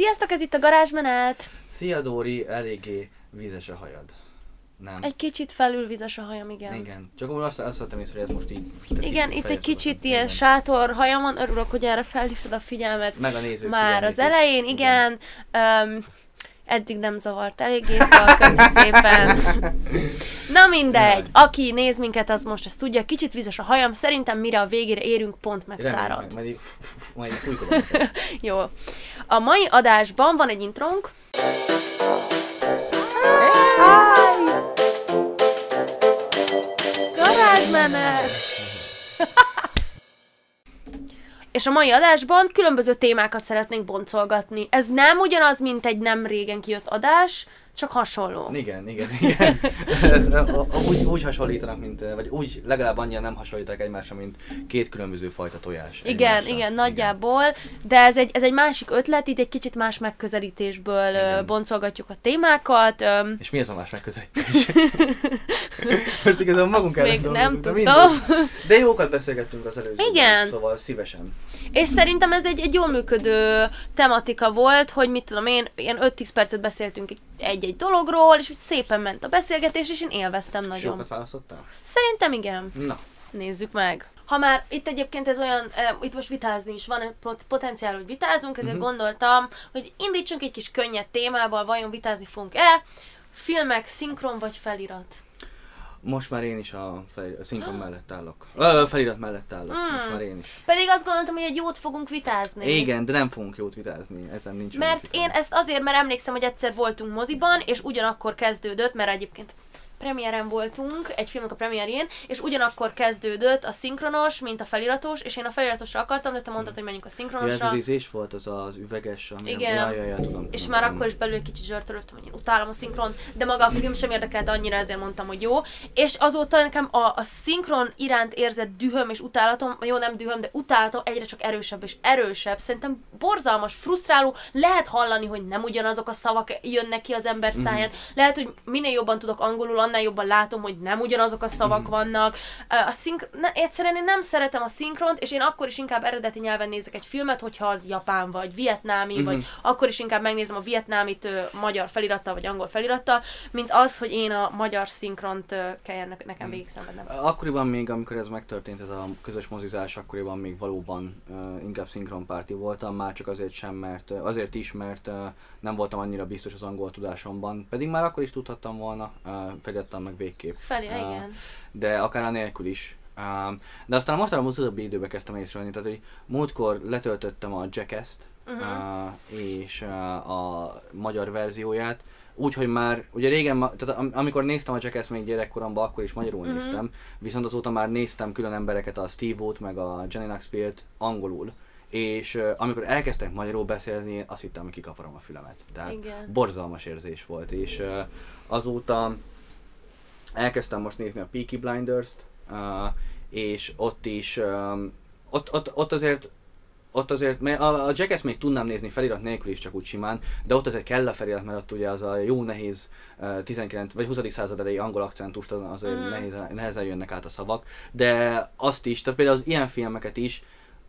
Sziasztok, ez itt a garázsmenet! Szia Dóri, eléggé vízes a hajad. Nem. Egy kicsit felülvizes a hajam, igen. Igen. Csak úgy azt, azt vettem észre, hogy ez most így... Igen, itt egy kicsit ilyen sátor hajam van, örülök, hogy erre felhívtad a figyelmet. Meg a nézők Már az elején, igen. Um, eddig nem zavart eléggé, szóval köszi szépen. Na mindegy, aki néz minket, az most ezt tudja, kicsit vizes a hajam, szerintem mire a végére érünk, pont Remélem, megszárad. Majd, majd, majd. Jó. A mai adásban van egy intrónk. Garázsmenet! És a mai adásban különböző témákat szeretnénk boncolgatni. Ez nem ugyanaz, mint egy nem régen kijött adás, csak hasonló. Igen, igen, igen. Ez, a, a, úgy, úgy hasonlítanak, mint, vagy úgy legalább annyira nem hasonlítanak egymásra, mint két különböző fajta tojás. Igen, egymásra. igen, nagyjából, de ez egy, ez egy másik ötlet, itt egy kicsit más megközelítésből Igen. boncolgatjuk a témákat. És mi az a más megközelítés? Most igazából magunk Azt még nem tudom. mindegy. De jókat beszélgettünk az előző Igen. szóval szívesen. És szerintem ez egy, egy jól működő tematika volt, hogy mit tudom én, ilyen 5-10 percet beszéltünk egy- egy-egy dologról, és úgy szépen ment a beszélgetés, és én élveztem nagyon. Sokat választottál? Szerintem igen. Na, Nézzük meg. Ha már itt egyébként ez olyan, eh, itt most vitázni is van, pot- potenciál, hogy vitázunk, ezért uh-huh. gondoltam, hogy indítsunk egy kis könnyed témával, vajon vitázni fogunk-e? Filmek, szinkron vagy felirat? Most már én is a, fel, a szinkron mellett állok. Ö, felirat mellett állok, Hmm. most már én is. Pedig azt gondoltam, hogy egy jót fogunk vitázni. Igen, de nem fogunk jót vitázni, ezen nincs Mert én ezt azért, mert emlékszem, hogy egyszer voltunk moziban, és ugyanakkor kezdődött, mert egyébként premiéren voltunk, egy filmnek a premierjén, és ugyanakkor kezdődött a szinkronos, mint a feliratos, és én a feliratosra akartam, de te mondtad, hogy menjünk a Ja, ez szinkronosra. az ízés volt, az az üveges, ami... Igen. Ja, ja, ja, tudom. És tudom, már tudom. akkor is belül kicsit zsörtölöttem, hogy én utálom a szinkron, de maga a film sem érdekelt annyira, ezért mondtam, hogy jó. És azóta nekem a, a szinkron iránt érzett dühöm és utálatom, jó nem dühöm, de utálatom egyre csak erősebb és erősebb. Szerintem borzalmas, frusztráló, lehet hallani, hogy nem ugyanazok a szavak jönnek ki az ember Mhm. száján. Lehet, hogy minél jobban tudok angolul, annál jobban látom, hogy nem ugyanazok a szavak Mhm. vannak. A szinkr- ne, egyszerűen én nem szeretem a szinkront, és én akkor is inkább eredeti nyelven nézek egy filmet, hogyha az japán vagy vietnámi, Mhm. vagy akkor is inkább megnézem a vietnámit ö, magyar felirattal, vagy angol felirattal, mint az, hogy én a magyar szinkront ö, kelljen ne- nekem Mhm. végig szenvednem. Akkoriban még, amikor ez megtörtént, ez a közös mozizás, akkoriban még valóban uh, inkább szinkronpárti voltam, már csak azért sem, mert azért is, mert uh, nem voltam annyira biztos az angol tudásomban, pedig már akkor is tudhattam volna, uh, felirattal meg végképp. Felé, Ah. igen. de akár anélkül is. Um, de aztán mostanában az utóbbi időben kezdtem észrevenni, tehát hogy múltkor letöltöttem a Jackass-t, Mhm. uh, és uh, a magyar verzióját, úgyhogy már, ugye régen, tehát am- amikor néztem a Jackass még gyerekkoromban, akkor is magyarul Mhm. néztem, viszont azóta már néztem külön embereket, a Steve Wood, meg a Jenny Knoxville-t angolul, és uh, amikor elkezdtek magyarul beszélni, azt hittem, hogy kikaparom a fülemet. Tehát Igen. borzalmas érzés volt, és uh, azóta elkezdtem most nézni a Peaky Blinders-t, uh, és ott is, um, ott, ott, ott azért ott azért, mert a, a Jackass még tudnám nézni felirat nélkül is csak úgy simán, de ott azért kell a felirat, mert ott ugye az a jó nehéz uh, 19 vagy 20. század elejé angol akcentust az- azért mm. nehéz, nehezen jönnek át a szavak, de azt is, tehát például az ilyen filmeket is,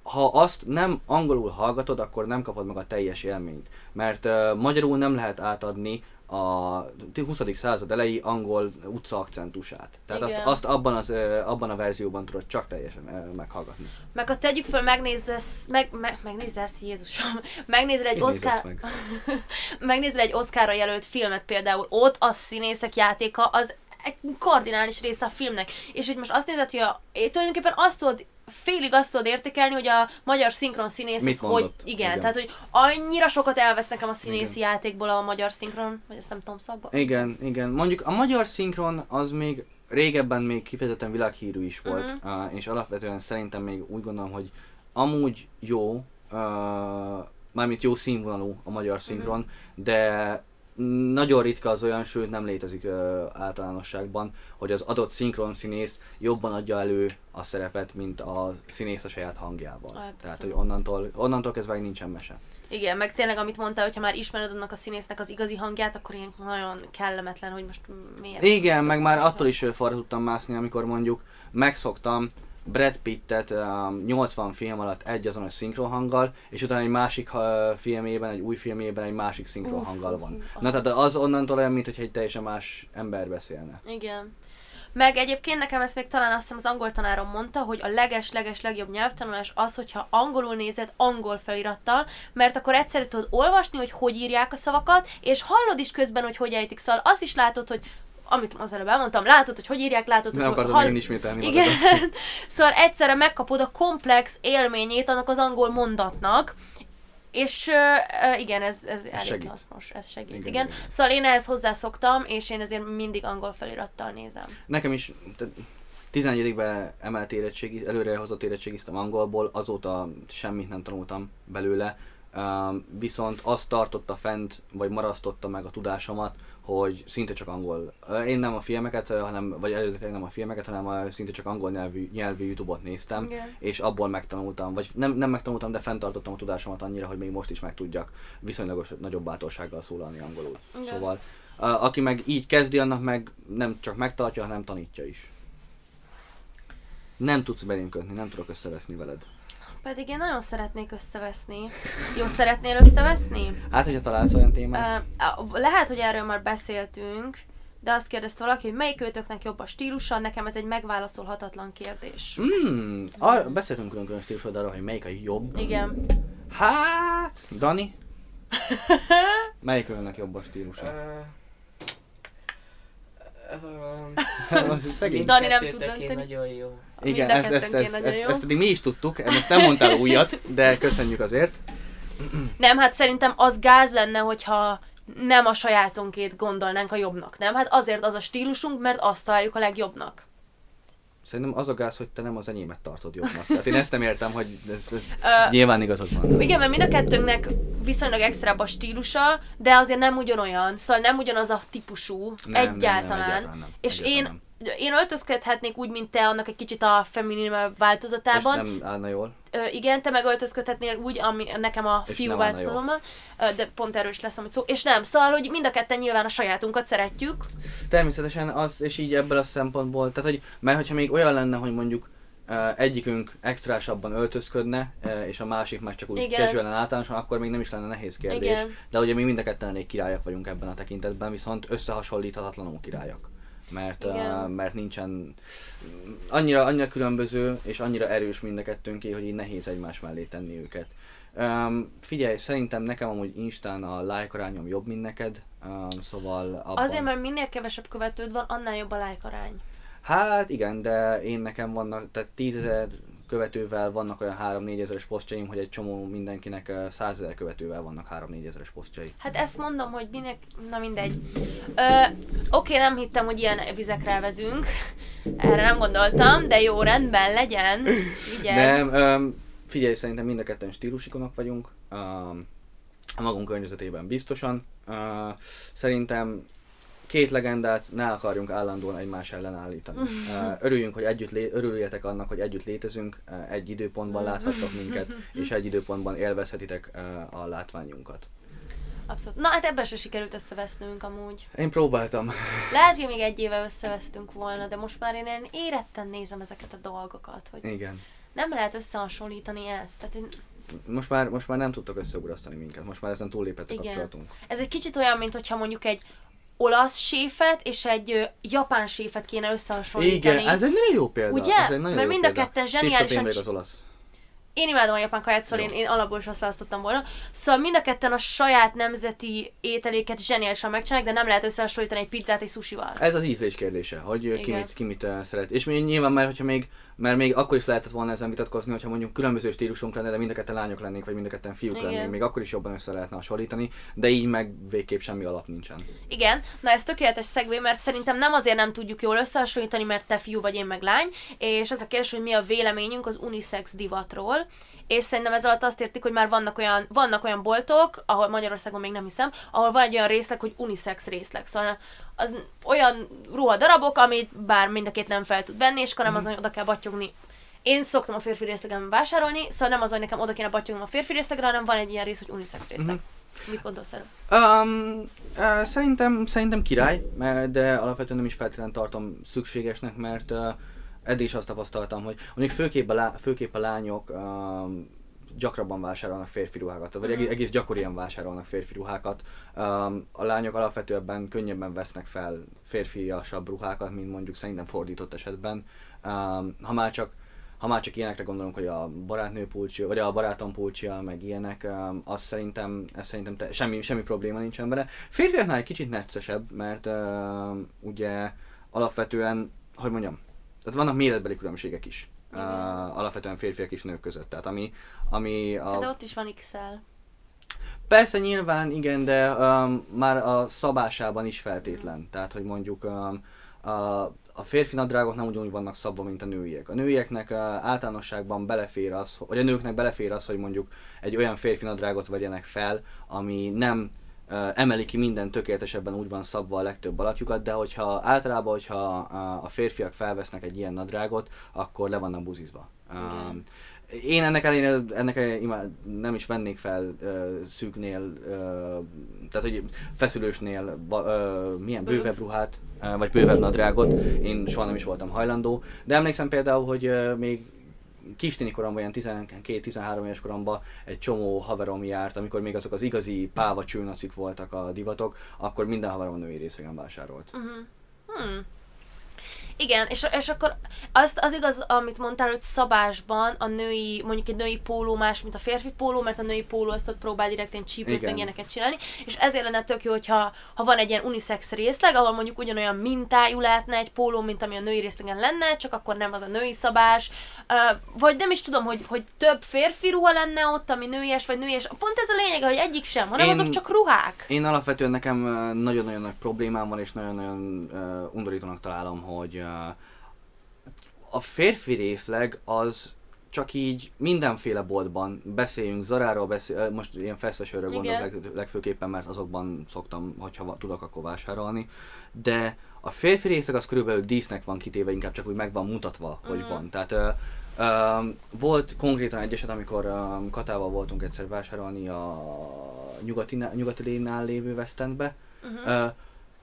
ha azt nem angolul hallgatod, akkor nem kapod meg a teljes élményt. Mert uh, magyarul nem lehet átadni a 20. század elejé angol utca akcentusát. Tehát azt, Igen. azt abban, az, abban a verzióban tudod csak teljesen meghallgatni. Meg ha tegyük föl, megnézd ezt, meg, meg, megnézd ezt, Jézusom, megnézed egy Oscar, meg. megnézel egy Oscarra jelölt filmet például, ott a színészek játéka az egy kardinális része a filmnek. És hogy most azt nézed, hogy a, tulajdonképpen azt tudod, félig azt tudod értékelni, hogy a magyar szinkron színész Mit az hogy, igen, Igen. tehát hogy annyira sokat elvesz nekem a színészi Igen. játékból a magyar szinkron, vagy ezt nem tudom szakba. Igen, igen. Mondjuk a magyar szinkron az még régebben még kifejezetten világhírű is volt, Mhm. uh, és alapvetően szerintem még úgy gondolom, hogy amúgy jó, uh, mármint jó színvonalú a magyar szinkron, Mhm. de nagyon ritka az olyan, sőt nem létezik uh, általánosságban, hogy az adott szinkron színész jobban adja elő a szerepet, mint a színész a saját hangjával. Ah, Tehát, abszolút. hogy onnantól, onnantól kezdve nincsen mese. Igen, meg tényleg, amit mondtál, hogyha már ismered annak a színésznek az igazi hangját, akkor ilyen nagyon kellemetlen, hogy most miért. Igen, meg már attól is ö, falra tudtam mászni, amikor mondjuk megszoktam Brad Pittet um, 80 film alatt egy azonos szinkronhanggal, és utána egy másik uh, filmében, egy új filmében egy másik szinkronhanggal van. Na tehát az onnantól olyan, mint egy teljesen más ember beszélne. Igen. Meg egyébként nekem ezt még talán azt hiszem az angol tanárom mondta, hogy a leges-leges legjobb nyelvtanulás az, hogyha angolul nézed angol felirattal, mert akkor egyszerű tudod olvasni, hogy hogy írják a szavakat, és hallod is közben, hogy hogy ejtik, szóval azt is látod, hogy amit az előbb elmondtam, látod, hogy hogy írják, látod, Nem hogy akarod hall... megint ismételni Igen, magadat. szóval egyszerre megkapod a komplex élményét annak az angol mondatnak, és uh, igen, ez, ez elég segít. hasznos, ez segít. Igen, Igen, igen. Szóval én ehhez hozzászoktam, és én ezért mindig angol felirattal nézem. Nekem is, tehát 11-ben emelt érettségi, előrehozott érettségiztem angolból, azóta semmit nem tanultam belőle, um, viszont azt tartotta fent, vagy marasztotta meg a tudásomat, hogy szinte csak angol. Én nem a filmeket, hanem, vagy eredetileg nem a filmeket, hanem a, szinte csak angol nyelvű, nyelvű YouTube-ot néztem, Igen. és abból megtanultam, vagy nem, nem megtanultam, de fenntartottam a tudásomat annyira, hogy még most is meg tudjak viszonylagos nagyobb bátorsággal szólalni angolul. Igen. Szóval, aki meg így kezdi, annak meg nem csak megtartja, hanem tanítja is. Nem tudsz belém kötni, nem tudok összeveszni veled. Pedig én nagyon szeretnék összeveszni. Jó, szeretnél összeveszni? Hát, hogyha találsz olyan témát, Uh, lehet, hogy erről már beszéltünk, de azt kérdezte valaki, hogy melyik őtöknek jobb a stílusa, nekem ez egy megválaszolhatatlan kérdés. Hmm, ar- beszéltünk külön-külön stílusod arra, hogy melyik a jobb. Igen. Hát, Dani? Melyik önnek jobb a stílusa? Az Szegény. Dani nem tud dönteni. nagyon jó. Igen, ezt, ezt, ezt, ezt, jó. ezt eddig mi is tudtuk, ezt nem mondtál újat, de köszönjük azért. Nem, hát szerintem az gáz lenne, hogyha nem a sajátunkét gondolnánk a jobbnak, nem? Hát azért az a stílusunk, mert azt találjuk a legjobbnak. Szerintem az a gáz, hogy te nem az enyémet tartod jobbnak. Tehát én ezt nem értem, hogy ez, ez nyilván igazad van. Igen, mert mind a kettőnknek viszonylag extrább a stílusa, de azért nem ugyanolyan, szóval nem ugyanaz a típusú Nem, nem, nem, egyáltalán. egyáltalán nem. És Egyáltalán én, én öltözködhetnék úgy, mint te, annak egy kicsit a feminin És változatában. nem állna jól. Ö, igen, te meg öltözködhetnél úgy, ami nekem a És fiú Ö, de pont erős lesz, amit szó. És nem, szóval, hogy mind a ketten nyilván a sajátunkat szeretjük. Természetesen az, és így ebből a szempontból, tehát hogy, mert hogyha még olyan lenne, hogy mondjuk egyikünk extrásabban öltözködne, és a másik meg csak úgy casualen általánosan, akkor még nem is lenne nehéz kérdés. Igen. De ugye mi mind a ketten elég királyak vagyunk ebben a tekintetben, viszont összehasonlíthatatlanul királyak. Mert, uh, Igen. mert nincsen annyira, annyira különböző és annyira erős mind a kettőnké, hogy így nehéz egymás mellé tenni őket. Um, figyelj, szerintem nekem amúgy Instán a like arányom jobb, mint neked, um, szóval abban... Azért, mert minél kevesebb követőd van, annál jobb a like arány. Hát igen, de én nekem vannak, tehát 10 ezer követővel vannak olyan 3-4 ezeres posztjaim, hogy egy csomó mindenkinek ö, 100 ezer követővel vannak 3-4 ezeres posztjai. Hát ezt mondom, hogy minek... Na mindegy. Ö, Oké, nem hittem, hogy ilyen vizekre vezünk. Erre nem gondoltam, de jó, rendben, legyen. Vigyázz. Nem, öm, figyelj, szerintem mind a ketten stílusikonok vagyunk, öm, a magunk környezetében biztosan. Ö, szerintem két legendát ne akarjunk állandóan egymás ellen állítani. Örüljünk, hogy együtt lé- örüljetek annak, hogy együtt létezünk, egy időpontban láthattok minket, és egy időpontban élvezhetitek a látványunkat. Abszolút. Na hát ebben se sikerült összevesznünk amúgy. Én próbáltam. Lehet, hogy még egy éve összevesztünk volna, de most már én ilyen éretten nézem ezeket a dolgokat, hogy Igen. nem lehet összehasonlítani ezt. Tehát én- Most már, most már nem tudtok összeugrasztani minket, most már ezen túllépett a Igen. kapcsolatunk. ez egy kicsit olyan, mint hogyha mondjuk egy olasz séfet és egy japán séfet kéne összehasonlítani. Igen, ez egy nagyon jó példa. Ugye? Ez egy nagyon Mert jó mind a ketten zseniálisan az olasz. Én imádom a japán kaját, szóval Jó. én, én alapból is azt választottam volna. Szóval mind a ketten a saját nemzeti ételéket zseniálisan megcsinálják, de nem lehet összehasonlítani egy pizzát egy sushival. Ez az ízlés kérdése, hogy ki mit, ki mit uh, szeret. És még nyilván már, hogyha még, mert még akkor is lehetett volna ezen vitatkozni, hogyha mondjuk különböző stílusunk lenne, de mind a ketten lányok lennénk, vagy mind a ketten fiúk Igen. lennénk, még akkor is jobban össze lehetne hasonlítani, de így meg végképp semmi alap nincsen. Igen, na ez tökéletes szegvé, mert szerintem nem azért nem tudjuk jól összehasonlítani, mert te fiú vagy én meg lány, és az a kérdés, hogy mi a véleményünk az unisex divatról, és szerintem ez alatt azt értik, hogy már vannak olyan, vannak olyan boltok, ahol Magyarországon még nem hiszem, ahol van egy olyan részleg, hogy unisex részleg. Szóval az olyan ruhadarabok, amit bár mind a két nem fel tud venni, és akkor nem az, hogy oda kell battyogni. Én szoktam a férfi részlegen vásárolni, szóval nem az, hogy nekem oda kéne battyognom a férfi részlegre, hanem van egy ilyen rész, hogy unisex részleg. Mit gondolsz erről? Um, uh, szerintem, szerintem király, mert, de alapvetően nem is feltétlenül tartom szükségesnek, mert uh, eddig is azt tapasztaltam, hogy mondjuk főképp a, lá, főképp a lányok um, gyakrabban vásárolnak férfi ruhákat, vagy egész, egész gyakorian vásárolnak férfi ruhákat. Um, a lányok alapvetően könnyebben vesznek fel férfiasabb ruhákat, mint mondjuk szerintem fordított esetben. Um, ha már csak ha már csak ilyenekre gondolunk, hogy a barátnő pulcsia, vagy a barátom pulcsia, meg ilyenek, um, az szerintem, ez szerintem te, semmi, semmi probléma nincsen vele. Férfiaknál egy kicsit neccesebb, mert uh, ugye alapvetően, hogy mondjam, tehát vannak méretbeli különbségek is. Uh, alapvetően férfiak és nők között. Tehát ami, ami a... De ott is van XL. Persze nyilván igen, de um, már a szabásában is feltétlen. Tehát, hogy mondjuk um, a, a férfi nadrágok nem ugyanúgy vannak szabva, mint a nőiek. A nőieknek uh, általánosságban belefér az, vagy a nőknek belefér az, hogy mondjuk egy olyan férfi nadrágot vegyenek fel, ami nem emeli ki minden tökéletesebben úgy van szabva a legtöbb alakjukat, de hogyha általában, hogyha a, férfiak felvesznek egy ilyen nadrágot, akkor le vannak buzizva. Um, én ennek ellenére, ennek ellenére nem is vennék fel uh, szűknél, tehát hogy feszülősnél uh, milyen bővebb ruhát, uh, vagy bővebb nadrágot, én soha nem is voltam hajlandó, de emlékszem például, hogy még kistini koromban, ilyen 12-13 éves koromban egy csomó haverom járt, amikor még azok az igazi páva csőnacik voltak a divatok, akkor minden haverom női részegen vásárolt. Uh-huh. Hmm. Igen, és, és akkor azt, az igaz, amit mondtál, hogy szabásban a női, mondjuk egy női póló más, mint a férfi póló, mert a női póló azt ott próbál direkt ilyen csípőt, meg ilyeneket csinálni, és ezért lenne tök jó, hogyha ha van egy ilyen unisex részleg, ahol mondjuk ugyanolyan mintájú lehetne egy póló, mint ami a női részlegen lenne, csak akkor nem az a női szabás, vagy nem is tudom, hogy, hogy több férfi ruha lenne ott, ami nőies vagy nőies. Pont ez a lényeg, hogy egyik sem, hanem én, azok csak ruhák. Én alapvetően nekem nagyon-nagyon nagy problémám van, és nagyon-nagyon uh, undorítónak találom, hogy uh, a férfi részleg az csak így mindenféle boltban beszéljünk Zaráról, beszél, most ilyen fast gondolok leg, legfőképpen, mert azokban szoktam, hogyha tudok, akkor vásárolni, de a férfi részleg az körülbelül dísznek van kitéve, inkább csak úgy meg van mutatva, mm. hogy van. Tehát uh, uh, volt konkrétan egy eset, amikor uh, Katával voltunk egyszer vásárolni a nyugati, nyugati lénál lévő West Endbe, uh-huh. uh,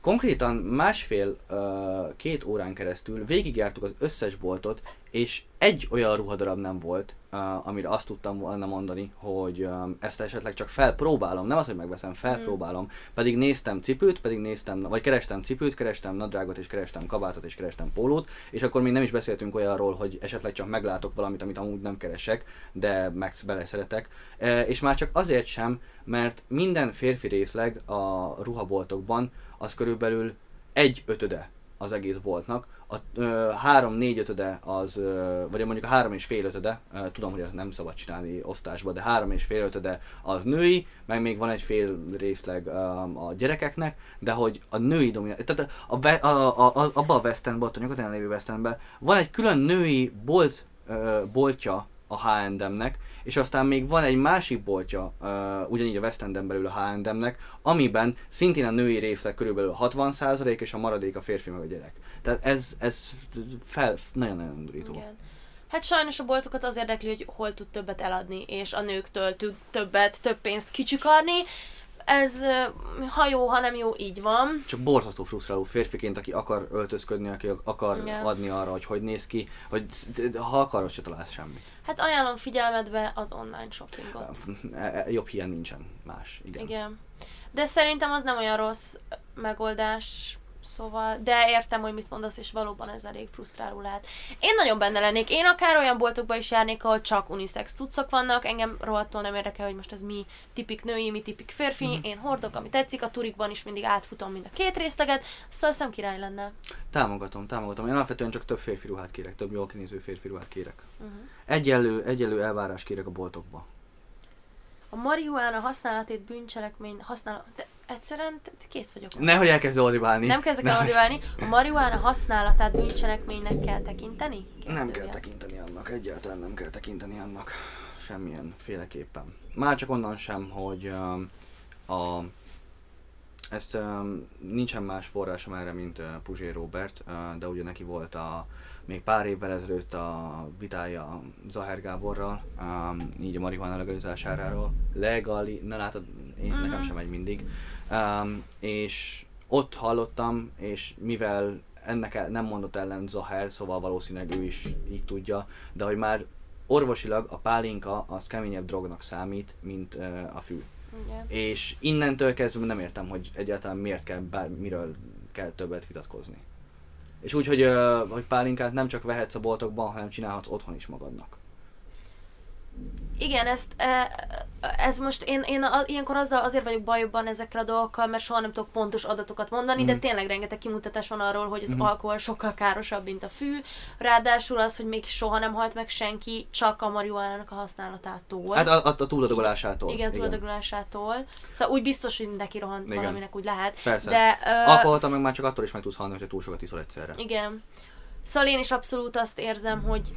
Konkrétan másfél-két órán keresztül végigjártuk az összes boltot, és egy olyan ruhadarab nem volt, uh, amire azt tudtam volna mondani, hogy um, ezt esetleg csak felpróbálom, nem az, hogy megveszem, felpróbálom. Mm. Pedig néztem cipőt, pedig néztem, vagy kerestem cipőt, kerestem nadrágot, és kerestem kabátot, és kerestem pólót, és akkor még nem is beszéltünk olyanról, hogy esetleg csak meglátok valamit, amit amúgy nem keresek, de meg beleszeretek. E, és már csak azért sem, mert minden férfi részleg a ruhaboltokban az körülbelül egy ötöde az egész boltnak, a ö, három négy ötöde az, ö, vagy mondjuk a három és fél ötöde, ö, tudom, hogy nem szabad csinálni osztásba, de három és fél ötöde az női, meg még van egy fél részleg ö, a gyerekeknek, de hogy a női domináció, tehát a, a, a, a, abban a West End, a nyugaton lévő West Endben van egy külön női bolt, ö, boltja a H&M-nek, és aztán még van egy másik boltja, uh, ugyanígy a West Enden belül a H&M-nek, amiben szintén a női részleg körülbelül 60% és a maradék a férfi meg a gyerek. Tehát ez, ez fel, nagyon-nagyon undorító. Igen. Hát sajnos a boltokat az érdekli, hogy hol tud többet eladni, és a nőktől tud többet, több pénzt kicsikarni, ez ha jó, ha nem jó, így van. Csak borzasztó frusztráló férfiként, aki akar öltözködni, aki akar Igen. adni arra, hogy hogy néz ki, vagy ha akarod, se találsz semmit. Hát ajánlom figyelmedbe az online shoppingot. E, e, jobb hiány nincsen más, igen. Igen. De szerintem az nem olyan rossz megoldás, Szóval, de értem, hogy mit mondasz, és valóban ez elég frusztráló lehet. Én nagyon benne lennék. Én akár olyan boltokba is járnék, ahol csak unisex tudszok vannak. Engem rohadtól nem érdekel, hogy most ez mi tipik női, mi tipik férfi. Mm. Én hordok, ami tetszik. A turikban is mindig átfutom mind a két részleget. Szóval szem király lenne. Támogatom, támogatom. Én alapvetően csak több férfi ruhát kérek, több jól kinéző férfi ruhát kérek. Uh-huh. Egyelő, egyelő elvárás kérek a boltokba. A marihuána használatét bűncselekmény használ... De egyszerűen kész vagyok. Nehogy elkezd ordibálni. Nem kezdek el ordibálni. A marihuána használatát bűncselekménynek kell tekinteni? Kérdője. Nem kell tekinteni annak, egyáltalán nem kell tekinteni annak. Semmilyen féleképpen. Már csak onnan sem, hogy um, a ezt um, nincsen más forrásom erre, mint uh, Puzsé Robert, uh, de ugye neki volt a még pár évvel ezelőtt a vitája Zaher Gáborral, um, így a marihuana legalizásáráról. Legali, ne látod, én, nekem sem megy mindig. Um, és ott hallottam, és mivel ennek el- nem mondott ellen Zaher, szóval valószínűleg ő is így tudja, de hogy már orvosilag a pálinka az keményebb drognak számít, mint ö, a fű. Igen. És innentől kezdve nem értem, hogy egyáltalán miért kell bár, miről kell többet vitatkozni. És úgy, hogy, hogy pálinkát nem csak vehetsz a boltokban, hanem csinálhatsz otthon is magadnak. Igen, ezt, e, ez most én, én a, ilyenkor azzal, azért vagyok bajban ezekkel a dolgokkal, mert soha nem tudok pontos adatokat mondani, de Mhm. tényleg rengeteg kimutatás van arról, hogy az Mhm. alkohol sokkal károsabb, mint a fű. Ráadásul az, hogy még soha nem halt meg senki, csak a marihuánának a használatától. Hát a, a, a túladagolásától. igen, túladagolásától. Szóval úgy biztos, hogy neki rohant Igen. valaminek úgy lehet. Persze. De, ö, Alkoholta meg már csak attól is meg tudsz halni, hogyha túl sokat iszol egyszerre. Igen. Szóval én is abszolút azt érzem, hogy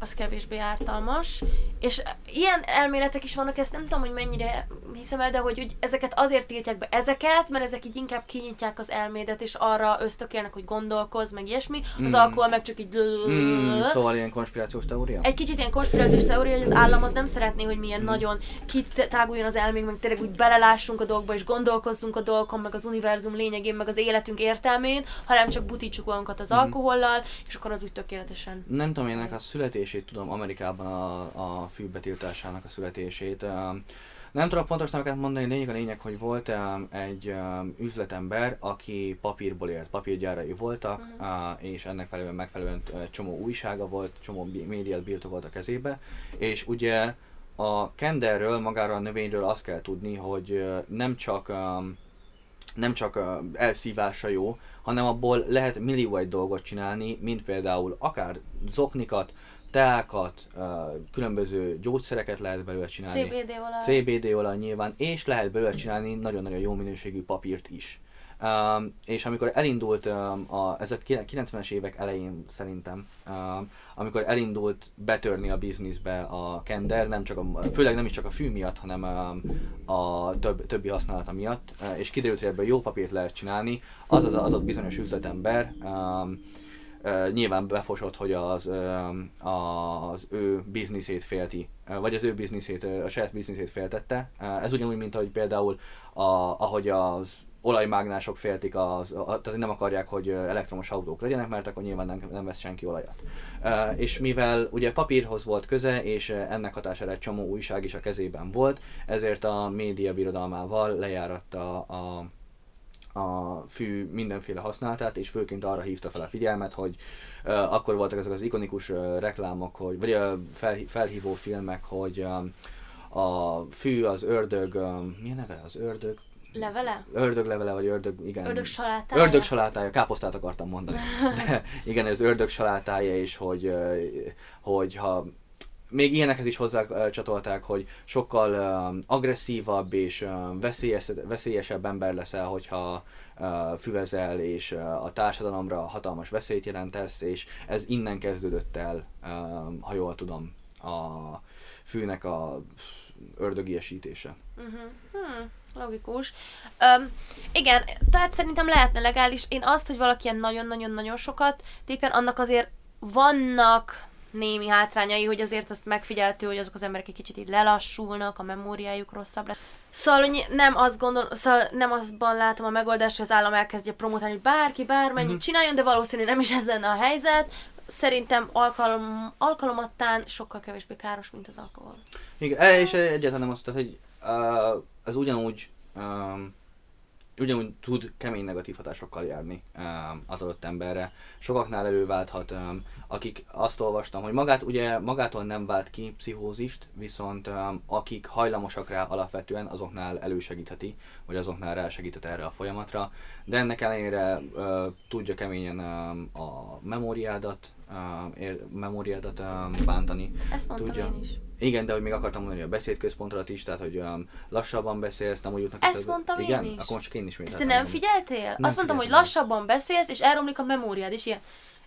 az kevésbé ártalmas. És ilyen elméletek is vannak, ezt nem tudom, hogy mennyire hiszem el, de hogy, hogy ezeket azért tiltják be ezeket, mert ezek így inkább kinyitják az elmédet, és arra ösztökélnek, hogy gondolkozz, meg ilyesmi. Az Mm. alkohol meg csak így... Mm, szóval ilyen konspirációs teória? Egy kicsit ilyen konspirációs teória, hogy az állam az nem szeretné, hogy milyen nagyon kitáguljon az elménk, meg tényleg úgy belelássunk a dolgokba, és gondolkozzunk a dolgokon, meg az univerzum lényegén, meg az életünk értelmén, hanem csak butítsuk magunkat az Mhm. alkohollal, és akkor az úgy tökéletesen. Nem tudom, ennek a születését tudom, Amerikában a, a fűbetiltásának a születését. Nem tudok pontos neveket mondani, lényeg a lényeg, hogy volt um, egy um, üzletember, aki papírból élt, papírgyárai voltak, uh, és ennek felelően megfelelően csomó újsága volt, csomó médiát birtokolt a kezébe, és ugye a kenderről, magáról a növényről azt kell tudni, hogy nem csak um, nem csak elszívása jó, hanem abból lehet millió egy dolgot csinálni, mint például akár zoknikat, teákat, különböző gyógyszereket lehet belőle csinálni. CBD olaj. CBD olaj nyilván, és lehet belőle csinálni nagyon-nagyon jó minőségű papírt is. Um, és amikor elindult, um, a, ez a 90-es évek elején szerintem, um, amikor elindult betörni a bizniszbe a kender, nem csak a, főleg nem is csak a fű miatt, hanem um, a több, többi használata miatt, uh, és kiderült, hogy ebből jó papírt lehet csinálni, az az adott bizonyos üzletember, um, nyilván befosott, hogy az, az ő bizniszét félti, vagy az ő bizniszét, a saját bizniszét féltette. Ez ugyanúgy, mint hogy például a, ahogy az olajmágnások féltik, az, a, tehát nem akarják, hogy elektromos autók legyenek, mert akkor nyilván nem, nem vesz senki olajat. És mivel ugye papírhoz volt köze, és ennek hatására egy csomó újság is a kezében volt, ezért a média birodalmával lejáratta a, a fű mindenféle használatát, és főként arra hívta fel a figyelmet, hogy uh, akkor voltak ezek az ikonikus uh, reklámok, hogy, vagy a fel, felhívó filmek, hogy um, a fű, az ördög, um, mi a neve? Az ördög? Levele? Ördöglevele, vagy ördög, igen. Ördög salátája? Ördög salátája, káposztát akartam mondani. De igen, ez ördög salátája, és hogy, hogy ha még ilyenekhez is hozzá csatolták, hogy sokkal ö, agresszívabb és veszélyes, veszélyesebb ember leszel, hogyha füvezel, és a társadalomra hatalmas veszélyt jelentesz, és ez innen kezdődött el, ha jól tudom, a fűnek a ördögiesítése. Uh-huh. Hmm, logikus. Um, igen, tehát szerintem lehetne legális. Én azt, hogy valaki ilyen nagyon-nagyon-nagyon sokat tépen, annak azért vannak némi hátrányai, hogy azért azt megfigyeltő, hogy azok az emberek egy kicsit így lelassulnak, a memóriájuk rosszabb lesz. Szóval hogy nem azt gondol, szóval nem azban látom a megoldást, hogy az állam elkezdje promotálni, hogy bárki bármennyit Mhm. csináljon, de valószínű nem is ez lenne a helyzet. Szerintem alkalom, alkalomattán sokkal kevésbé káros, mint az alkohol. Igen, e- és egyáltalán nem azt, tehát, hogy uh, ez ugyanúgy um, ugyanúgy tud kemény negatív hatásokkal járni um, az adott emberre. Sokaknál előválthat, um, akik azt olvastam, hogy magát ugye magától nem vált ki pszichózist, viszont um, akik hajlamosak rá alapvetően, azoknál elősegítheti, vagy azoknál rásegíthet erre a folyamatra, de ennek ellenére tudja keményen a memóriádat, memóriádat bántani. Ezt mondtam Tudja. én is. Igen, de hogy még akartam mondani a beszédközpontodat is, tehát hogy um, lassabban beszélsz, nem úgy jutnak Ezt eszedbe. mondtam én Igen? is. Akkor most csak én is Te nem figyeltél? Azt mondtam, hogy lassabban beszélsz, és elromlik a memóriád, és ilyen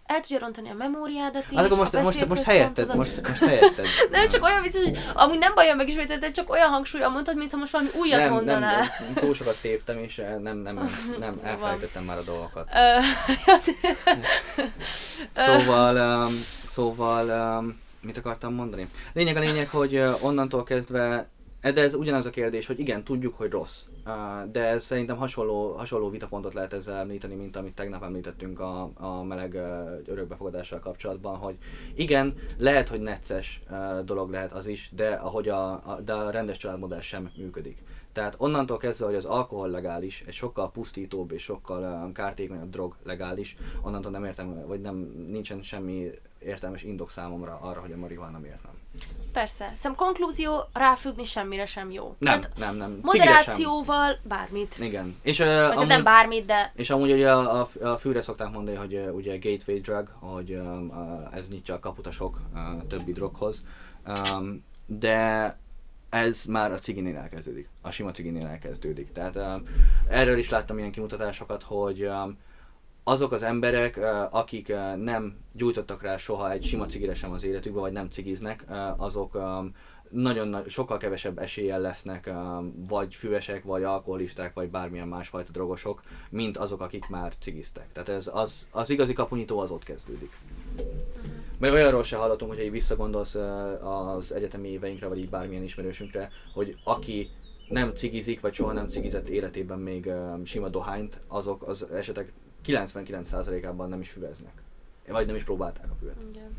el tudja rontani a memóriádat is, Hát akkor most, a most, most helyetted, most, most helyetted. Nem csak olyan vicces, hogy amúgy nem bajom megismételni, de csak olyan hangsúlya mondtad, mintha most valami újat nem, mondanál. nem, túl sokat téptem, és eh, nem, nem, nem, Van. elfelejtettem már a dolgokat. Szóval, um, szóval um, mit akartam mondani? Lényeg a lényeg, hogy onnantól kezdve de ez ugyanaz a kérdés, hogy igen, tudjuk, hogy rossz. De ez szerintem hasonló, hasonló vitapontot lehet ezzel említeni, mint amit tegnap említettünk a, a meleg örökbefogadással kapcsolatban, hogy igen, lehet, hogy necces dolog lehet az is, de ahogy a, a, de a rendes családmodell sem működik. Tehát onnantól kezdve, hogy az alkohol legális, egy sokkal pusztítóbb és sokkal kártékonyabb drog legális, onnantól nem értem, vagy nem, nincsen semmi értelmes indok számomra arra, hogy a marihuana miért nem. Persze. Szem konklúzió, ráfüggni semmire sem jó. Nem, Tehát nem, nem. Moderációval bármit. Igen. És, uh, Vagy hát amúgy, nem bármit, de és amúgy ugye a, a, a fűre szokták mondani, hogy uh, ugye gateway drug, hogy um, uh, ez nyitja a kaput a sok uh, többi droghoz. Um, de ez már a ciginél elkezdődik, a sima ciginél elkezdődik. Tehát um, erről is láttam ilyen kimutatásokat, hogy um, azok az emberek, akik nem gyújtottak rá soha egy sima cigire sem az életükbe, vagy nem cigiznek, azok nagyon nagy, sokkal kevesebb eséllyel lesznek vagy füvesek, vagy alkoholisták, vagy bármilyen másfajta drogosok, mint azok, akik már cigiztek. Tehát ez az, az igazi kapunyító az ott kezdődik. Mert olyanról se hallottunk, hogy így visszagondolsz az egyetemi éveinkre, vagy így bármilyen ismerősünkre, hogy aki nem cigizik, vagy soha nem cigizett életében még sima dohányt, azok az esetek 99%-ában nem is füveznek. Vagy nem is próbálták a füvet. Igen.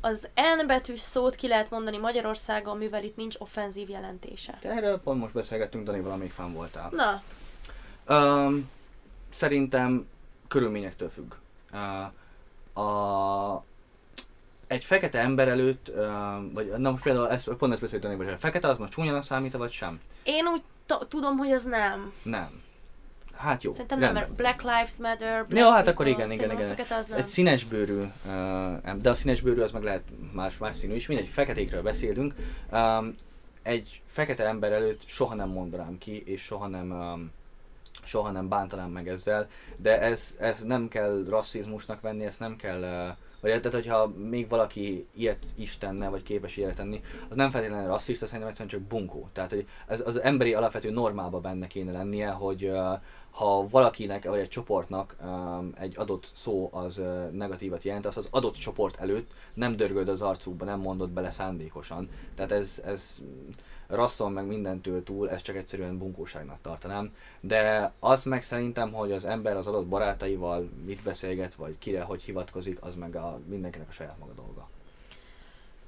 Az N betűs szót ki lehet mondani Magyarországon, mivel itt nincs offenzív jelentése. De erről pont most beszélgettünk, Danival, amíg fán voltál. Na, Um, szerintem körülményektől függ. Uh, a, egy fekete ember előtt, uh, vagy na most például ezt, pont ezt beszéltünk, hogy a fekete az most csúnyának számít vagy sem? én úgy t- tudom, hogy az nem. Nem. Hát jó. Szerintem nem, rendben. mert Black Lives Matter, Black Jó, hát akkor igen, igen, igen. fekete az nem. Egy színes bőrű, uh, de a színes bőrű az meg lehet más, más színű is, mindegy, feketékről beszélünk. Um, egy fekete ember előtt soha nem mondanám ki, és soha nem, um, soha nem bántanám meg ezzel, de ez, ez nem kell rasszizmusnak venni, ezt nem kell, uh, vagy tehát, hogyha még valaki ilyet is tenne, vagy képes ilyet tenni, az nem feltétlenül rasszista, szerintem egyszerűen csak bunkó. Tehát, hogy ez az emberi alapvető normába benne kéne lennie, hogy uh, ha valakinek vagy egy csoportnak um, egy adott szó az uh, negatívat jelent, azt az adott csoport előtt nem dörgöd az arcukba, nem mondod bele szándékosan. Tehát ez, ez rasszon meg mindentől túl, ez csak egyszerűen bunkóságnak tartanám. De az meg szerintem, hogy az ember az adott barátaival mit beszélget, vagy kire, hogy hivatkozik, az meg a, mindenkinek a saját maga dolga.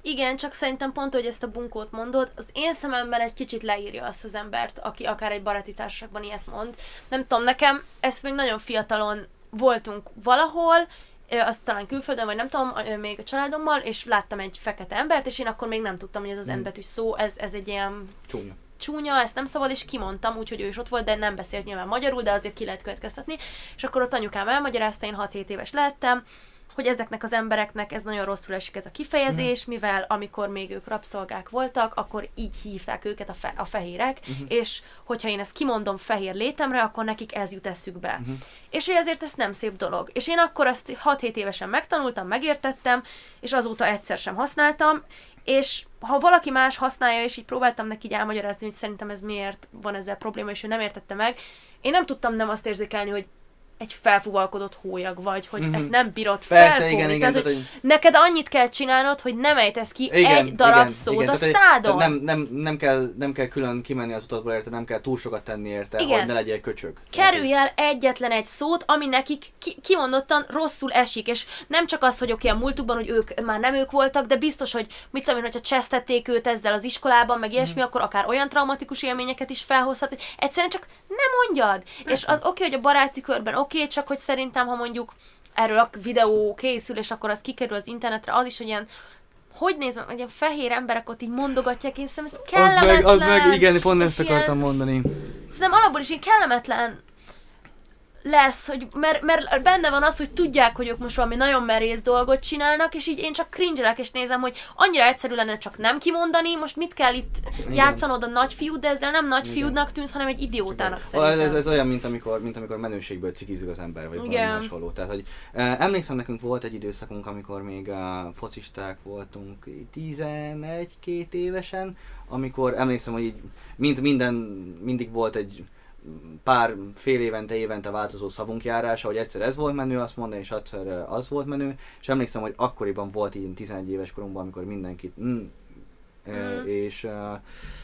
Igen, csak szerintem pont, hogy ezt a bunkót mondod, az én szememben egy kicsit leírja azt az embert, aki akár egy baráti társaságban ilyet mond. Nem tudom, nekem ezt még nagyon fiatalon voltunk valahol, azt talán külföldön, vagy nem tudom, még a családommal, és láttam egy fekete embert, és én akkor még nem tudtam, hogy ez az Hmm. N szó, ez, ez egy ilyen Csúnya. csúnya, ezt nem szabad, és kimondtam, úgyhogy ő is ott volt, de nem beszélt nyilván magyarul, de azért ki lehet következtetni. És akkor ott anyukám elmagyarázta, én 6-7 éves lettem, hogy ezeknek az embereknek ez nagyon rosszul esik ez a kifejezés, mivel amikor még ők rabszolgák voltak, akkor így hívták őket a, fe- a fehérek, Mhm. és hogyha én ezt kimondom fehér létemre, akkor nekik ez jut eszükbe. Mhm. És hogy ezért ez nem szép dolog. És én akkor azt 6-7 évesen megtanultam, megértettem, és azóta egyszer sem használtam, és ha valaki más használja, és így próbáltam neki így elmagyarázni, hogy szerintem ez miért van ezzel probléma, és ő nem értette meg, én nem tudtam nem azt érzékelni, hogy egy felfuvalkodott hólyag vagy, hogy Mhm. ezt nem bírod Persze, igen, igen, tehát, hogy hogy- neked annyit kell csinálnod, hogy nem ejtesz ki egy darab szót a tehát, szádon. tehát nem, nem, nem, kell, nem kell külön kimenni az utatból érte, nem kell túl sokat tenni érte, Igen. hogy ne legyél köcsög. Kerülj el egyetlen egy szót, ami nekik ki- kimondottan rosszul esik, és nem csak az, hogy oké, a múltukban, hogy ők már nem ők voltak, de biztos, hogy mit tudom én, hogyha csesztették őt ezzel az iskolában, meg ilyesmi, akkor akár olyan traumatikus élményeket is felhozhat. Egyszerűen csak nem mondjad. És az oké, hogy a baráti körben oké, csak hogy szerintem, ha mondjuk erről a videó készül, és akkor az kikerül az internetre, az is, hogy ilyen hogy nézem, hogy ilyen fehér emberek ott így mondogatják, én szerintem ez Az kellemetlen. meg, az meg, igen, pont ezt ilyen- akartam mondani. Szerintem alapból is ilyen kellemetlen lesz, hogy mert, mert benne van az, hogy tudják, hogy ők most valami nagyon merész dolgot csinálnak, és így én csak cringe és nézem, hogy annyira egyszerű lenne csak nem kimondani, most mit kell itt Igen. játszanod a nagyfiúd, de ezzel nem nagy Igen. fiúdnak tűnsz, hanem egy idiótának Ez, szerintem. ez, ez olyan, mint amikor, mint amikor menőségből cikizik az ember, vagy valami Igen. hasonló. Tehát, hogy, emlékszem, nekünk volt egy időszakunk, amikor még uh, focisták voltunk 11-2 évesen, amikor emlékszem, hogy így, mint minden, mindig volt egy pár fél évente, évente változó szavunk járása, hogy egyszer ez volt menő azt mondani, és egyszer eh, az volt menő, és emlékszem, hogy akkoriban volt így 11 éves korunkban, amikor mindenkit mm, mm. és uh,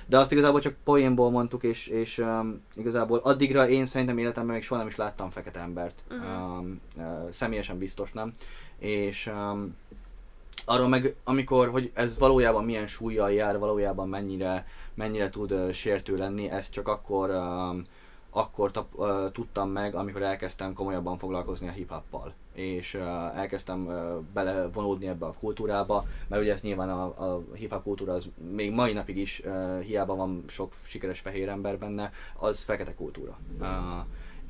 de azt igazából csak poénból mondtuk, és, és um, igazából addigra én szerintem életemben még soha nem is láttam fekete embert, mm. um, uh, személyesen biztos nem, és um, arról meg, amikor, hogy ez valójában milyen súlyjal jár, valójában mennyire, mennyire tud uh, sértő lenni, ez csak akkor um, akkor tap, uh, tudtam meg, amikor elkezdtem komolyabban foglalkozni a hip-hoppal és uh, elkezdtem uh, belevonódni ebbe a kultúrába, mert ugye ez nyilván a, a hip-hop kultúra az még mai napig is uh, hiába van sok sikeres fehér ember benne, az fekete kultúra. Uh,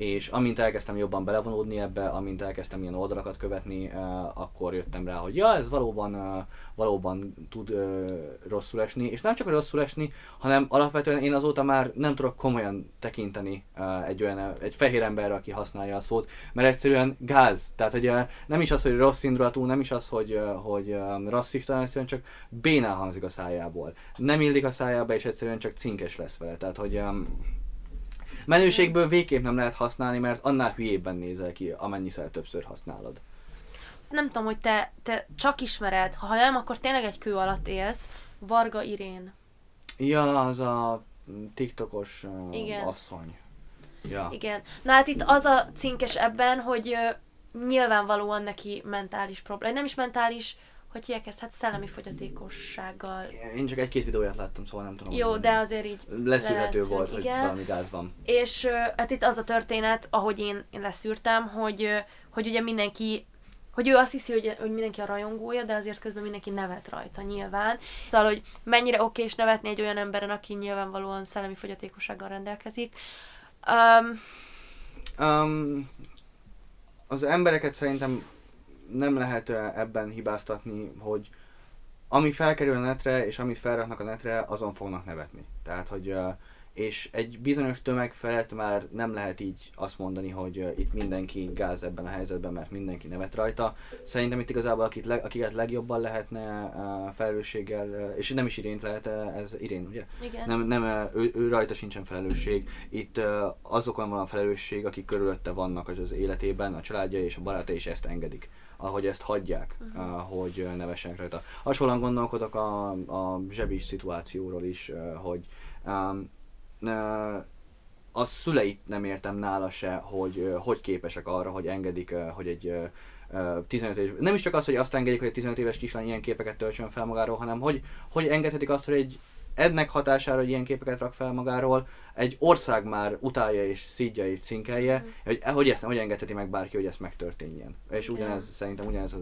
és amint elkezdtem jobban belevonódni ebbe, amint elkezdtem ilyen oldalakat követni, uh, akkor jöttem rá, hogy ja, ez valóban, uh, valóban tud uh, rosszul esni, és nem csak rosszul esni, hanem alapvetően én azóta már nem tudok komolyan tekinteni egy olyan, egy fehér emberre, aki használja a szót, mert egyszerűen gáz, tehát hogy nem is az, hogy rossz indulatú, nem is az, hogy, hogy rasszista, egyszerűen csak bénál hangzik a szájából. Nem illik a szájába, és egyszerűen csak cinkes lesz vele, tehát hogy Menőségből végképp nem lehet használni, mert annál hülyébben nézel ki, amennyiszer többször használod. Nem tudom, hogy te, te csak ismered, ha nem, akkor tényleg egy kő alatt élsz. Varga Irén. Ja, az a TikTokos uh, Igen. asszony. Ja. Igen. Na hát itt az a cinkes ebben, hogy uh, nyilvánvalóan neki mentális probléma. Nem is mentális, hogy hívják ezt, hát szellemi fogyatékossággal. Én csak egy-két videóját láttam, szóval nem tudom. Jó, de azért így Leszűrhető volt, igen. hogy valami gáz van. És hát itt az a történet, ahogy én, én leszűrtem, hogy, hogy ugye mindenki hogy ő azt hiszi, hogy, hogy mindenki a rajongója, de azért közben mindenki nevet rajta nyilván. Szóval, hogy mennyire oké és nevetni egy olyan emberen, aki nyilvánvalóan szellemi fogyatékossággal rendelkezik. Um, um, az embereket szerintem nem lehet ebben hibáztatni, hogy ami felkerül a netre, és amit felraknak a netre, azon fognak nevetni. Tehát, hogy és egy bizonyos tömeg felett már nem lehet így azt mondani, hogy itt mindenki gáz ebben a helyzetben, mert mindenki nevet rajta. Szerintem itt igazából akit le, akiket legjobban lehetne felelősséggel, és nem is irént lehet, ez irén, ugye? Igen. Nem, nem ő, ő rajta sincsen felelősség. Itt azokon van a felelősség, akik körülötte vannak az, az életében, a családja és a barátai, és ezt engedik ahogy ezt hagyják, uh-huh. hogy nevessenek rajta. Hasonlóan gondolkodok a, a zsebi szituációról is, hogy um, a szüleit nem értem nála se, hogy hogy képesek arra, hogy engedik, hogy egy 15 éves, nem is csak az, hogy azt engedik, hogy egy 15 éves kislány ilyen képeket töltsön fel magáról, hanem hogy, hogy engedhetik azt, hogy egy ennek hatására, hogy ilyen képeket rak fel magáról, egy ország már utálja és szídja és cinkelje, mm. hogy, hogy ezt hogy engedheti meg bárki, hogy ezt megtörténjen. És ugyanez, yeah. szerintem ugyanez az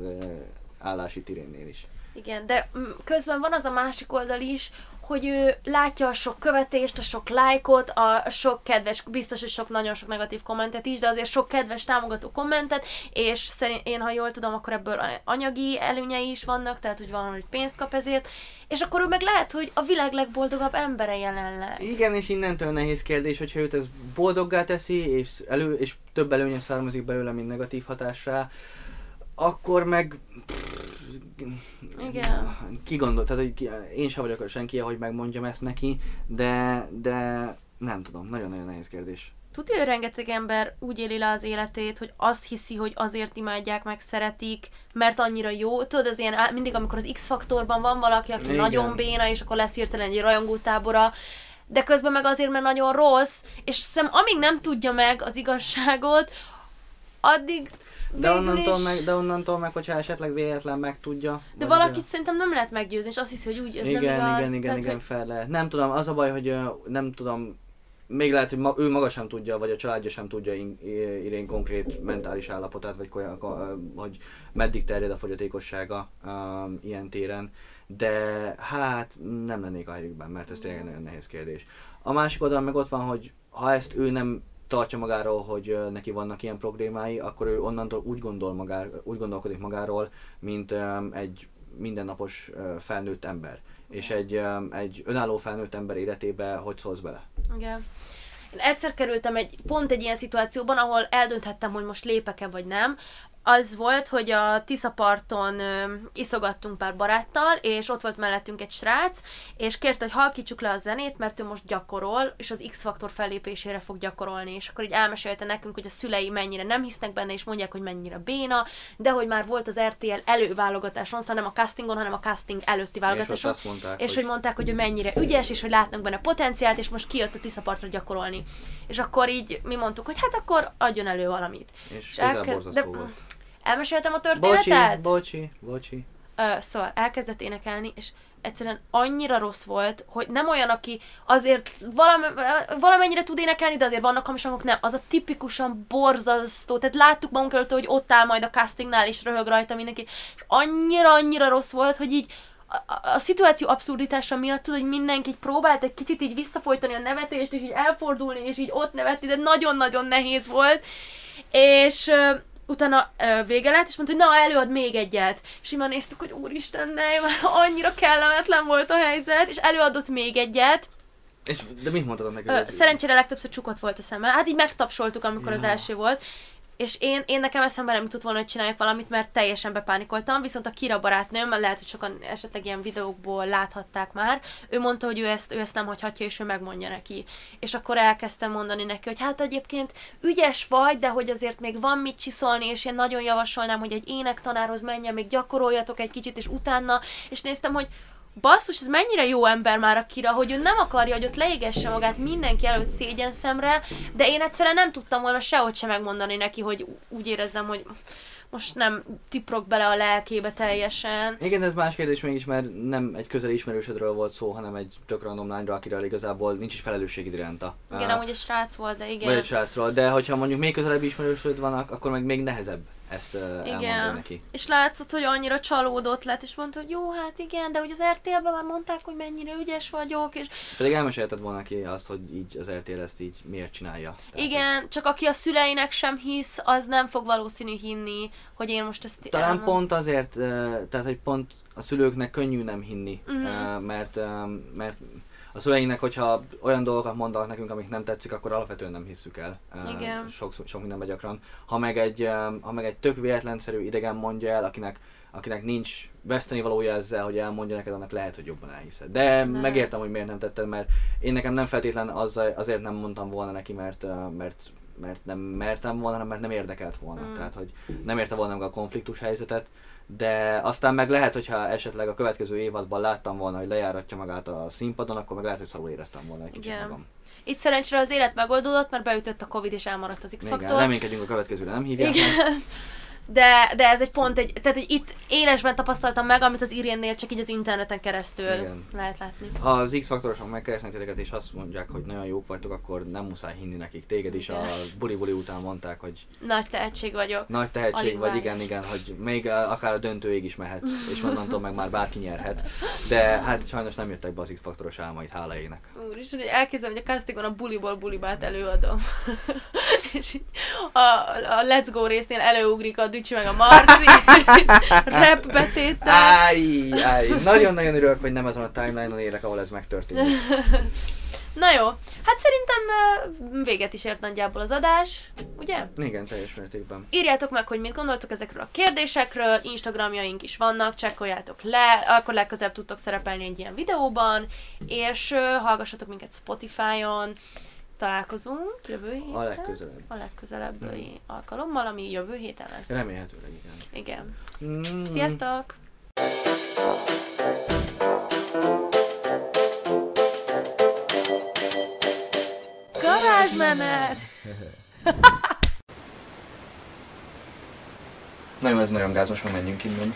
állási tirénnél is. Igen, de közben van az a másik oldal is, hogy ő látja a sok követést, a sok lájkot, a sok kedves, biztos, hogy sok nagyon sok negatív kommentet is, de azért sok kedves támogató kommentet, és szerint én, ha jól tudom, akkor ebből anyagi előnyei is vannak, tehát hogy van, hogy pénzt kap ezért, és akkor ő meg lehet, hogy a világ legboldogabb embere jelenleg. Igen, és innentől nehéz kérdés, hogyha őt ez boldoggá teszi, és, elő, és több előnye származik belőle, mint negatív hatásra, akkor meg igen. Ki gondol, tehát hogy én sem vagyok senki, hogy megmondjam ezt neki, de, de nem tudom, nagyon-nagyon nehéz kérdés. Tudja, hogy rengeteg ember úgy éli le az életét, hogy azt hiszi, hogy azért imádják, meg szeretik, mert annyira jó. Tudod, az ilyen, mindig amikor az X-faktorban van valaki, aki Igen. nagyon béna, és akkor lesz hirtelen egy rajongótábora, de közben meg azért, mert nagyon rossz, és szem, amíg nem tudja meg az igazságot, addig de onnantól, is... meg, de onnantól meg, hogyha esetleg véletlen megtudja. De valakit de... szerintem nem lehet meggyőzni, és azt hiszi, hogy úgy, ez igen, nem igaz. Igen, igen, Tehát, igen, hogy... fel lehet. Nem tudom, az a baj, hogy nem tudom, még lehet, hogy ma, ő maga sem tudja, vagy a családja sem tudja Irén konkrét mentális állapotát, vagy hogy meddig terjed a fogyatékossága um, ilyen téren, de hát nem lennék a helyükben, mert ez tényleg nagyon nehéz kérdés. A másik oldalon meg ott van, hogy ha ezt ő nem tartja magáról, hogy neki vannak ilyen problémái, akkor ő onnantól úgy, gondol magár, úgy gondolkodik magáról, mint egy mindennapos felnőtt ember. És egy, egy önálló felnőtt ember életébe hogy szólsz bele? Igen. Én egyszer kerültem egy, pont egy ilyen szituációban, ahol eldönthettem, hogy most lépek-e vagy nem. Az volt, hogy a Tiszaparton ö, iszogattunk pár baráttal, és ott volt mellettünk egy srác, és kérte, hogy halkítsuk le a zenét, mert ő most gyakorol, és az X-faktor fellépésére fog gyakorolni, és akkor így elmesélte nekünk, hogy a szülei mennyire nem hisznek benne, és mondják, hogy mennyire béna, de hogy már volt az RTL előválogatáson, szóval nem a castingon, hanem a casting előtti És válogatáson, azt mondták, és hogy mondták, hogy ő mennyire ügyes, és hogy látnak benne potenciált, és most kijött a Tiszapartra gyakorolni. És akkor így mi mondtuk, hogy hát akkor adjon elő valamit. és és elke- de- volt. Elmeséltem a Bocsi, történetet? bocsi, bocsi. Ö, szóval elkezdett énekelni, és egyszerűen annyira rossz volt, hogy nem olyan, aki azért valami, valamennyire tud énekelni, de azért vannak hamis hangok, nem. Az a tipikusan borzasztó, tehát láttuk magunk előtt, hogy ott áll majd a castingnál, és röhög rajta mindenki, és annyira-annyira rossz volt, hogy így a, a, a szituáció abszurditása miatt tudod, hogy mindenki próbált egy kicsit így visszafolytani a nevetést, és így elfordulni, és így ott nevetni, de nagyon-nagyon nehéz volt. És utána ö, vége lett, és mondta, hogy na, előad még egyet. És így már néztük, hogy úristen, ne, már annyira kellemetlen volt a helyzet, és előadott még egyet. És, de mit mondtad neki? Ö, szerencsére legtöbbször csukott volt a szeme. Hát így megtapsoltuk, amikor az Ja. első volt. És én, én nekem eszembe nem jutott volna, hogy csináljak valamit, mert teljesen bepánikoltam, viszont a Kira barátnőm, lehet, hogy sokan esetleg ilyen videókból láthatták már, ő mondta, hogy ő ezt, ő ezt nem hagyhatja, és ő megmondja neki. És akkor elkezdtem mondani neki, hogy hát egyébként ügyes vagy, de hogy azért még van mit csiszolni, és én nagyon javasolnám, hogy egy énektanárhoz menjen, még gyakoroljatok egy kicsit, és utána, és néztem, hogy basszus, ez mennyire jó ember már a Kira, hogy ő nem akarja, hogy ott leégesse magát mindenki előtt szégyen szemre, de én egyszerűen nem tudtam volna sehogy sem megmondani neki, hogy úgy érezzem, hogy most nem tiprok bele a lelkébe teljesen. Igen, ez más kérdés mégis, mert nem egy közeli ismerősödről volt szó, hanem egy tök random lányról, akiről igazából nincs is felelősségid iránta. Igen, Ah, amúgy egy srác volt, de igen. Vagy egy srácról, de hogyha mondjuk még közelebb ismerősöd vannak, akkor meg még nehezebb ezt uh, Igen. neki. És látszott, hogy annyira csalódott lett, és mondta, hogy jó, hát igen, de hogy az RTL-ben már mondták, hogy mennyire ügyes vagyok, és Pedig elmesélted volna neki azt, hogy így az RTL ezt így miért csinálja. Tehát, igen, csak aki a szüleinek sem hisz, az nem fog valószínű hinni, hogy én most ezt Talán elmondom. pont azért, tehát hogy pont a szülőknek könnyű nem hinni, Mhm. uh, mert, mert a szüleinknek, hogyha olyan dolgokat mondanak nekünk, amik nem tetszik, akkor alapvetően nem hisszük el. Igen. Sok, sok mindenben gyakran. Ha meg, egy, ha meg egy tök véletlenszerű idegen mondja el, akinek, akinek nincs veszteni valója ezzel, hogy elmondja neked, annak lehet, hogy jobban elhiszed. De Lehet. megértem, hogy miért nem tetted, mert én nekem nem feltétlen azzal, azért nem mondtam volna neki, mert, mert mert nem mertem volna, hanem mert nem érdekelt volna. Mm. Tehát, hogy nem érte volna meg a konfliktus helyzetet, de aztán meg lehet, hogyha esetleg a következő évadban láttam volna, hogy lejáratja magát a színpadon, akkor meg lehet, hogy szarul éreztem volna egy kicsit Igen. magam. Itt szerencsére az élet megoldódott, mert beütött a Covid és elmaradt az Igen, X-faktor. reménykedjünk a következőre, nem hívják meg. De, de ez egy pont, egy, tehát hogy itt élesben tapasztaltam meg, amit az Irénnél csak így az interneten keresztül Igen. lehet látni. Ha az X-faktorosok megkeresnek titeket és azt mondják, hogy nagyon jók vagytok, akkor nem muszáj hinni nekik. Téged is a buli-buli után mondták, hogy Nagy tehetség vagyok. nagy tehetség Alig vagy, várjuk. igen, igen, hogy még uh, akár a döntőig is mehetsz, és onnantól meg már bárki nyerhet. De hát sajnos nem jöttek be az X-faktoros álmaid, hála égnek. Úristen, hogy elkezdem, hogy a castingon a buliból bulibát előadom. és így a, a Let's Go résznél előugrik a Dücsi meg a Marci rap betétel. Áj, áj, nagyon-nagyon örülök, hogy nem azon a timeline-on élek, ahol ez megtörténik. Na jó, hát szerintem véget is ért nagyjából az adás, ugye? Igen, teljes mértékben. Írjátok meg, hogy mit gondoltok ezekről a kérdésekről, Instagramjaink is vannak, csekkoljátok le, akkor legközelebb tudtok szerepelni egy ilyen videóban, és hallgassatok minket Spotify-on, találkozunk jövő héten. A legközelebb. A legközelebbi alkalommal, ami jövő héten lesz. Remélhetőleg igen. Igen. Mm. Sziasztok! Garázsmenet! Nagyon ez nagyon gáz, most már menjünk innen.